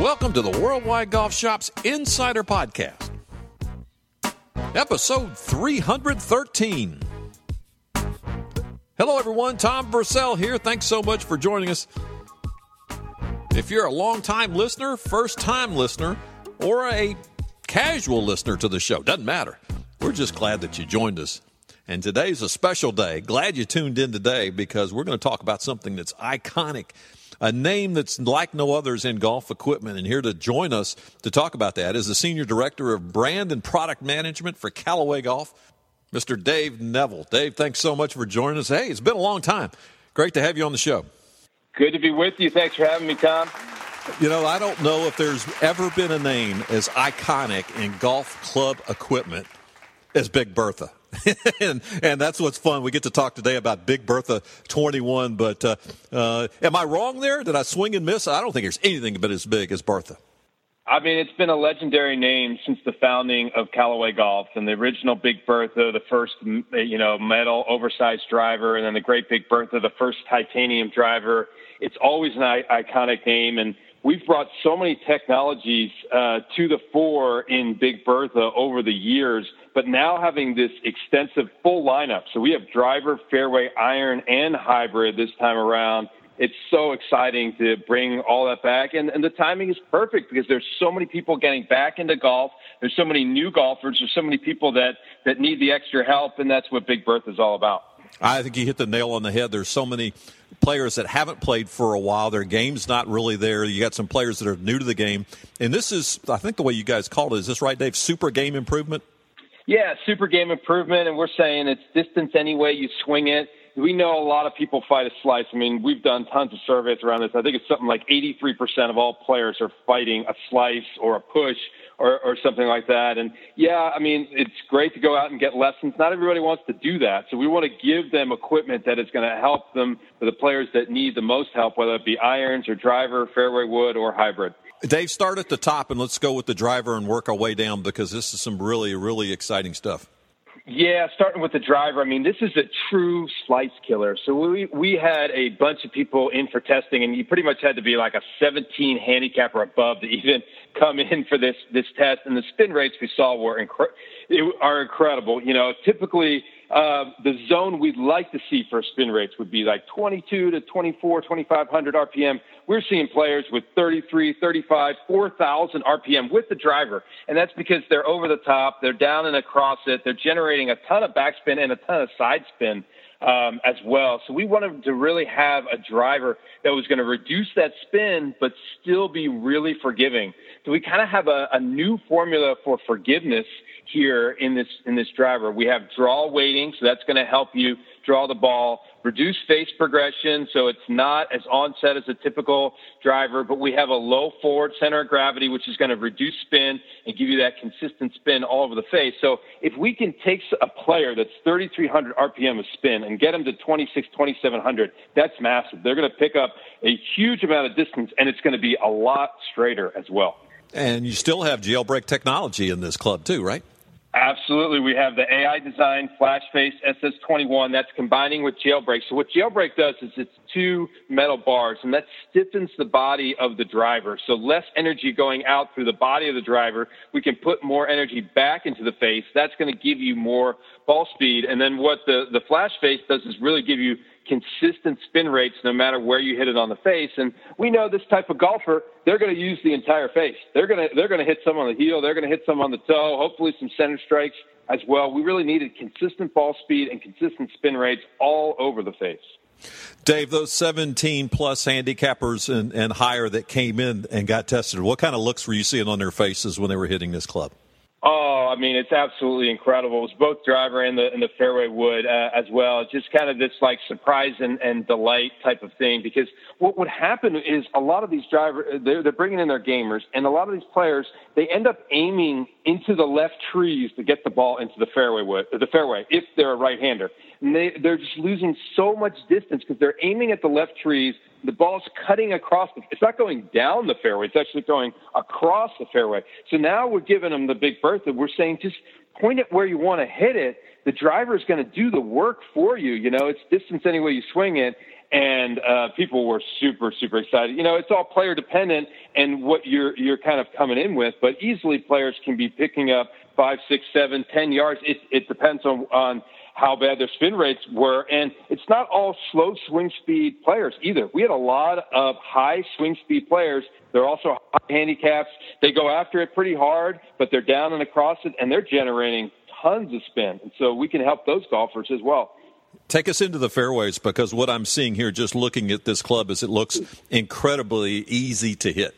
Welcome to the Worldwide Golf Shops Insider Podcast, episode 313. Hello, everyone. Tom Purcell here. Thanks so much for joining us. If you're a long-time listener, first-time listener, or a casual listener to the show, doesn't matter. We're just glad that you joined us. And today's a special day. Glad you tuned in today because we're going to talk about something that's iconic a name that's like no others in golf equipment. And here to join us to talk about that is the Senior Director of Brand and Product Management for Callaway Golf, Mr. Dave Neville. Dave, thanks so much for joining us. Hey, it's been a long time. Great to have you on the show. Good to be with you. Thanks for having me, Tom. You know, I don't know if there's ever been a name as iconic in golf club equipment as Big Bertha. And, and that's what's fun. We get to talk today about Big Bertha 21. But uh, uh, am I wrong there? Did I swing and miss? I don't think there's anything but as big as Bertha. I mean, it's been a legendary name since the founding of Callaway Golf and the original Big Bertha, the first, you know, metal oversized driver, and then the Great Big Bertha, the first titanium driver. It's always an iconic name, and we've brought so many technologies uh, to the fore in Big Bertha over the years, but now having this extensive full lineup. So we have driver, fairway, iron, and hybrid this time around. It's so exciting to bring all that back. And, and the timing is perfect because there's so many people getting back into golf. There's so many new golfers. There's so many people that, that need the extra help. And that's what Big Bertha is all about. I think you hit the nail on the head. There's so many players that haven't played for a while. Their game's not really there. You got some players that are new to the game. And this is, I think the way you guys called it, is this right, Dave? Super game improvement? Yeah, super game improvement. And we're saying it's distance any way you swing it. We know a lot of people fight a slice. I mean, we've done tons of surveys around this. I think it's something like 83% of all players are fighting a slice or a push or, or something like that. And yeah, I mean, it's great to go out and get lessons. Not everybody wants to do that. So we want to give them equipment that is going to help them for the players that need the most help, whether it be irons or driver, fairway wood, or hybrid. Dave, start at the top and let's go with the driver and work our way down because this is some really, really exciting stuff. Yeah, starting with the driver. I mean, this is a true slice killer. So we we had a bunch of people in for testing, and you pretty much had to be like a 17 handicap or above to even come in for this this test. And the spin rates we saw were incre- are incredible. You know, typically uh, the zone we'd like to see for spin rates would be like 22 to 24, 2500 RPM. We're seeing players with 33, 35, 4000 RPM with the driver. And that's because they're over the top, they're down and across it, they're generating a ton of backspin and a ton of side spin. Um, as well. So we wanted to really have a driver that was going to reduce that spin, but still be really forgiving. So we kind of have a, a new formula for forgiveness here in this in this driver. We have draw weighting, so that's going to help you draw the ball, reduce face progression, so it's not as onset as a typical driver, but we have a low forward center of gravity, which is going to reduce spin and give you that consistent spin all over the face. So if we can take a player that's 3,300 RPM of spin and get them to 26, 2,700, that's massive. They're going to pick up a huge amount of distance, and it's going to be a lot straighter as well. And you still have jailbreak technology in this club too, right? Absolutely. We have the AI design flash face SS21 that's combining with jailbreak. So what jailbreak does is it's two metal bars and that stiffens the body of the driver. So less energy going out through the body of the driver. We can put more energy back into the face. That's going to give you more ball speed. And then what the, the flash face does is really give you consistent spin rates no matter where you hit it on the face. And we know this type of golfer, they're going to use the entire face. They're going to they're going to hit some on the heel, they're going to hit some on the toe, hopefully some center strikes as well. We really needed consistent ball speed and consistent spin rates all over the face. Dave, those 17 plus handicappers and, and higher that came in and got tested, what kind of looks were you seeing on their faces when they were hitting this club? Oh, I mean, it's absolutely incredible. It was both driver and the and the fairway wood uh, as well. It's just kind of this like surprise and, and delight type of thing. Because what would happen is a lot of these drivers they're, they're bringing in their gamers, and a lot of these players they end up aiming into the left trees to get the ball into the fairway wood, the fairway if they're a right-hander. and they they're just losing so much distance because they're aiming at the left trees. The ball's cutting across. The, it's not going down the fairway. It's actually going across the fairway. So now we're giving them the big bertha. We're saying just point it where you want to hit it. The driver is going to do the work for you. You know, it's distance any way you swing it. And uh, people were super, super excited. You know, it's all player dependent and what you're you're kind of coming in with. But easily, players can be picking up five, six, seven, ten yards. It it depends on on how bad their spin rates were. And it's not all slow swing speed players either. We had a lot of high swing speed players. They're also high handicaps. They go after it pretty hard, but they're down and across it, and they're generating tons of spin. And so we can help those golfers as well. Take us into the fairways because what I'm seeing here, just looking at this club, is it looks incredibly easy to hit.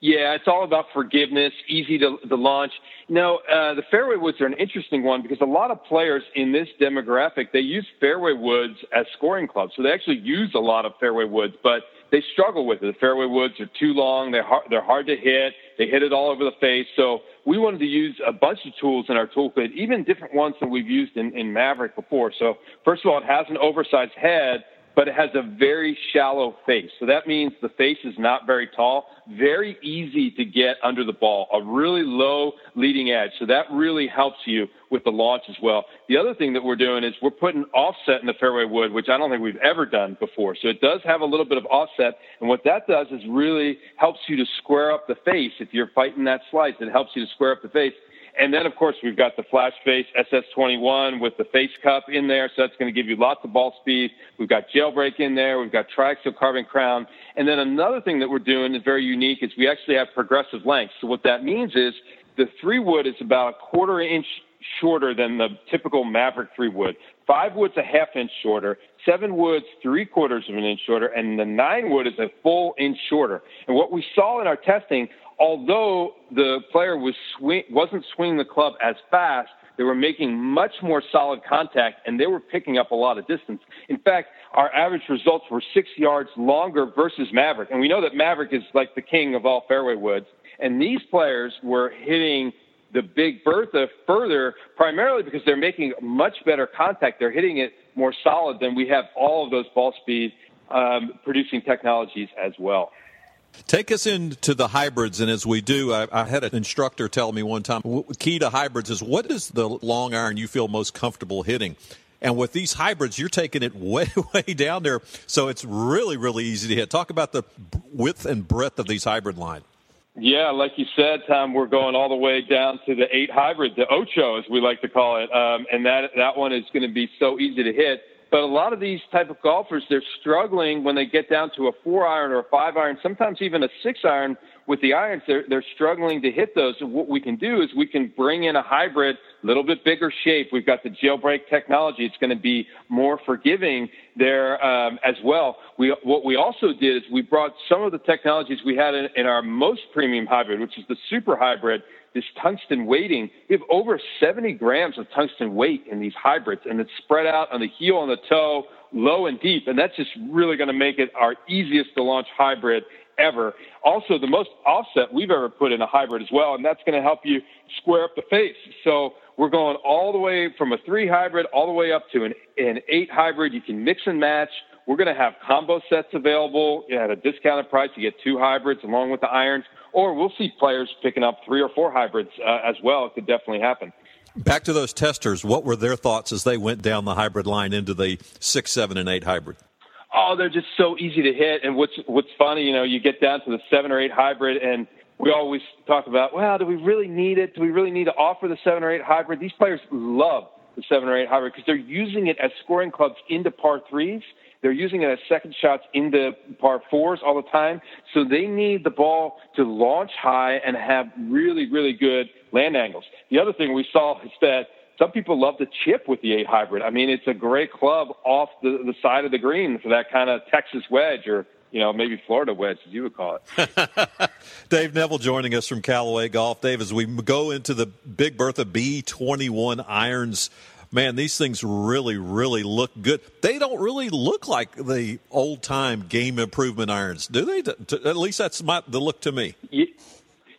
Yeah, it's all about forgiveness, easy to, to launch. No, uh, the fairway woods are an interesting one because a lot of players in this demographic they use fairway woods as scoring clubs, so they actually use a lot of fairway woods, but they struggle with it. The fairway woods are too long; they're hard, they're hard to hit. They hit it all over the face. So we wanted to use a bunch of tools in our toolkit, even different ones than we've used in, in Maverick before. So first of all, it has an oversized head but it has a very shallow face. So that means the face is not very tall, very easy to get under the ball, a really low leading edge. So that really helps you with the launch as well. The other thing that we're doing is we're putting offset in the fairway wood, which I don't think we've ever done before. So it does have a little bit of offset. And what that does is really helps you to square up the face. If you're fighting that slice, it helps you to square up the face. And then, of course, we've got the Flash Face SS21 with the face cup in there, so that's going to give you lots of ball speed. We've got jailbreak in there. We've got triaxial carbon crown. And then another thing that we're doing is very unique is we actually have progressive length. So what that means is the three wood is about a quarter inch shorter than the typical Maverick three wood. Five wood's a half inch shorter. Seven wood's three quarters of an inch shorter, and the nine wood is a full inch shorter. And what we saw in our testing, although the player was swing, wasn't swinging the club as fast, they were making much more solid contact and they were picking up a lot of distance. In fact, our average results were six yards longer versus Maverick. And we know that Maverick is like the king of all fairway woods. And these players were hitting the big Bertha further, primarily because they're making much better contact. They're hitting it more solid than we have all of those ball speed um, producing technologies as well. Take us into the hybrids, and as we do, I, I, had an instructor tell me one time, key to hybrids is what is the long iron you feel most comfortable hitting? And with these hybrids, you're taking it way, way down there, so it's really, really easy to hit. Talk about the width and breadth of these hybrid line. Yeah, like you said, Tom, we're going all the way down to the eight hybrid, the ocho, as we like to call it, um, and that that one is going to be so easy to hit. But a lot of these type of golfers, they're struggling when they get down to a four iron or a five iron, sometimes even a six iron with the irons. They're, they're struggling to hit those. And what we can do is we can bring in a hybrid, a little bit bigger shape. We've got the jailbreak technology. It's going to be more forgiving there um, as well. We, what we also did is we brought some of the technologies we had in, in our most premium hybrid, which is the super hybrid this tungsten weighting. We have over 70 grams of tungsten weight in these hybrids, and it's spread out on the heel and the toe, low and deep, and that's just really going to make it our easiest to launch hybrid ever. Also, the most offset we've ever put in a hybrid as well, and that's going to help you square up the face. So we're going all the way from a three hybrid all the way up to an, an eight hybrid. You can mix and match. We're going to have combo sets available at a discounted price. You get two hybrids along with the irons or we'll see players picking up three or four hybrids uh, as well. It could definitely happen. Back to those testers, what were their thoughts as they went down the hybrid line into the six, seven, and eight hybrid? Oh, they're just so easy to hit. And what's what's funny, you know, you get down to the seven or eight hybrid, and we always talk about, well, do we really need it? Do we really need to offer the seven or eight hybrid? These players love the seven or eight hybrid because they're using it as scoring clubs into par threes they're using it as second shots into par fours all the time. So they need the ball to launch high and have really, really good land angles. The other thing we saw is that some people love to chip with the eight hybrid. I mean, it's a great club off the, the side of the green for that kind of Texas wedge or you know, maybe Florida wedge, as you would call it. Dave Neville joining us from Callaway Golf. Dave, as we go into the Big Bertha B21 irons man, these things really, really look good. They don't really look like the old time game improvement irons, do they? At least that's my, the look to me.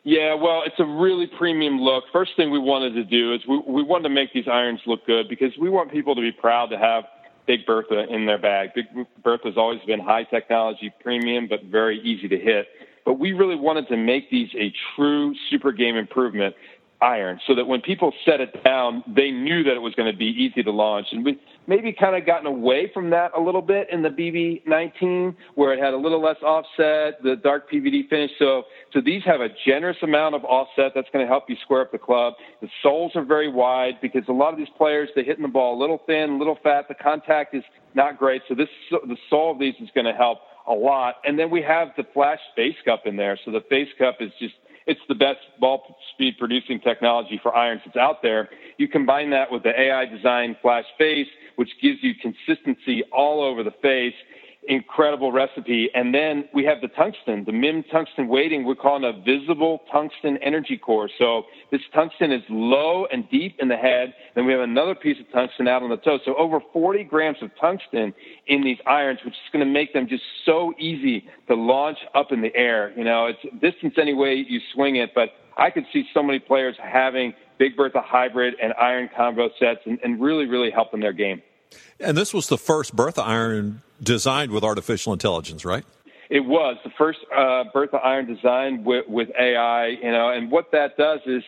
Yeah, well, it's a really premium look. First thing we wanted to do is we, we wanted to make these irons look good because we want people to be proud to have Big Bertha in their bag. Big Bertha's always been high technology, premium, but very easy to hit. But we really wanted to make these a true super game improvement iron so that when people set it down, they knew that it was going to be easy to launch. And we maybe kind of gotten away from that a little bit in the BB19 where it had a little less offset, the dark PVD finish. So, so these have a generous amount of offset that's going to help you square up the club. The soles are very wide because a lot of these players, they're hitting the ball a little thin, a little fat. The contact is not great. So this, the sole of these is going to help a lot. And then we have the flash face cup in there. So the face cup is just it's the best ball speed producing technology for irons that's out there. You combine that with the AI design flash face, which gives you consistency all over the face incredible recipe. And then we have the tungsten, the MIM tungsten weighting. We're calling a visible tungsten energy core. So this tungsten is low and deep in the head. Then we have another piece of tungsten out on the toe. So over 40 grams of tungsten in these irons, which is going to make them just so easy to launch up in the air. You know, it's distance any way you swing it, but I could see so many players having Big Bertha hybrid and iron combo sets and, and really, really helping their game. And this was the first Bertha iron designed with artificial intelligence, right? It was the first uh, Bertha iron designed with, with AI, you know, and what that does is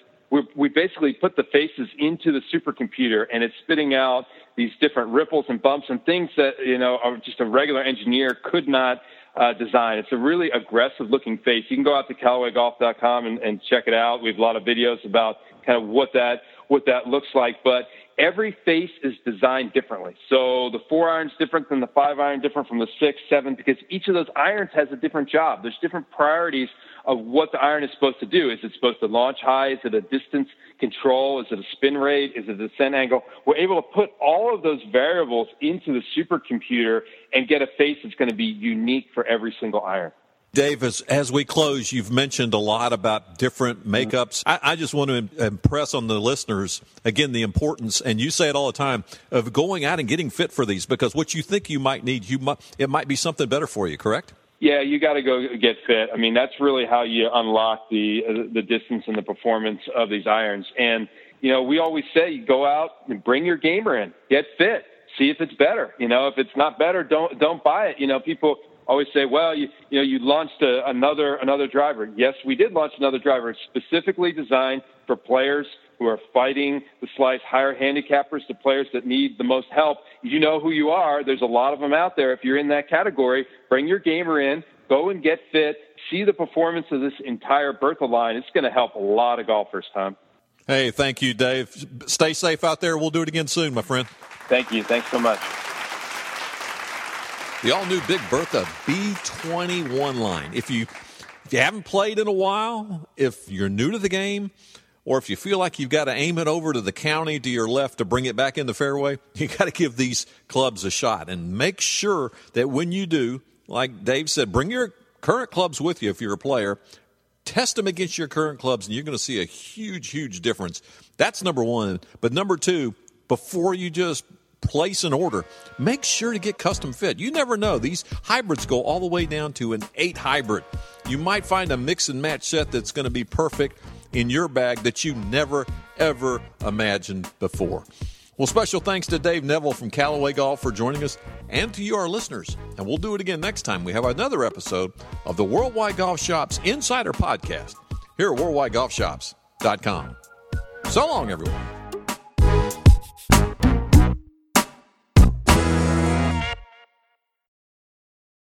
we, basically put the faces into the supercomputer and it's spitting out these different ripples and bumps and things that, you know, just a regular engineer could not uh, design. It's a really aggressive looking face. You can go out to CallawayGolf.com and, and check it out. We have a lot of videos about kind of what that what that looks like. But every face is designed differently. So the four iron's different than the five iron, different from the six, seven, because each of those irons has a different job. There's different priorities of what the iron is supposed to do. Is it supposed to launch high? Is it a distance control? Is it a spin rate? Is it a descent angle? We're able to put all of those variables into the supercomputer and get a face that's going to be unique for every single iron. Dave, as, as we close, you've mentioned a lot about different mm-hmm. makeups. I, I, just want to impress on the listeners, again, the importance, and you say it all the time, of going out and getting fit for these because what you think you might need, you might, it might be something better for you, correct? Yeah, you got to go get fit. I mean, that's really how you unlock the the distance and the performance of these irons. And you know, we always say, go out and bring your gamer in, get fit, see if it's better. You know, if it's not better, don't don't buy it. You know, people always say, well, you, you know, you launched a, another another driver. Yes, we did launch another driver specifically designed for players who are fighting the slice, higher handicappers, the players that need the most help. You know who you are. There's a lot of them out there. If you're in that category, bring your gamer in, go and get fit, see the performance of this entire Bertha line. It's going to help a lot of golfers, Tom. Hey, thank you, Dave. Stay safe out there. We'll do it again soon, my friend. Thank you. Thanks so much. The all new Big Bertha B21 line. If you if you haven't played in a while, if you're new to the game, or if you feel like you've got to aim it over to the county to your left to bring it back in the fairway, you got to give these clubs a shot and make sure that when you do, like Dave said, bring your current clubs with you if you're a player. Test them against your current clubs, and you're going to see a huge, huge difference. That's number one. But number two, before you just place an order, make sure to get custom fit. You never know. These hybrids go all the way down to an 8 hybrid. You might find a mix and match set that's going to be perfect in your bag that you never, ever imagined before. Well, special thanks to Dave Neville from Callaway Golf for joining us and to you, our listeners. And we'll do it again next time. We have another episode of the Worldwide Golf Shops Insider Podcast here at worldwidegolfshops.com. So long, everyone.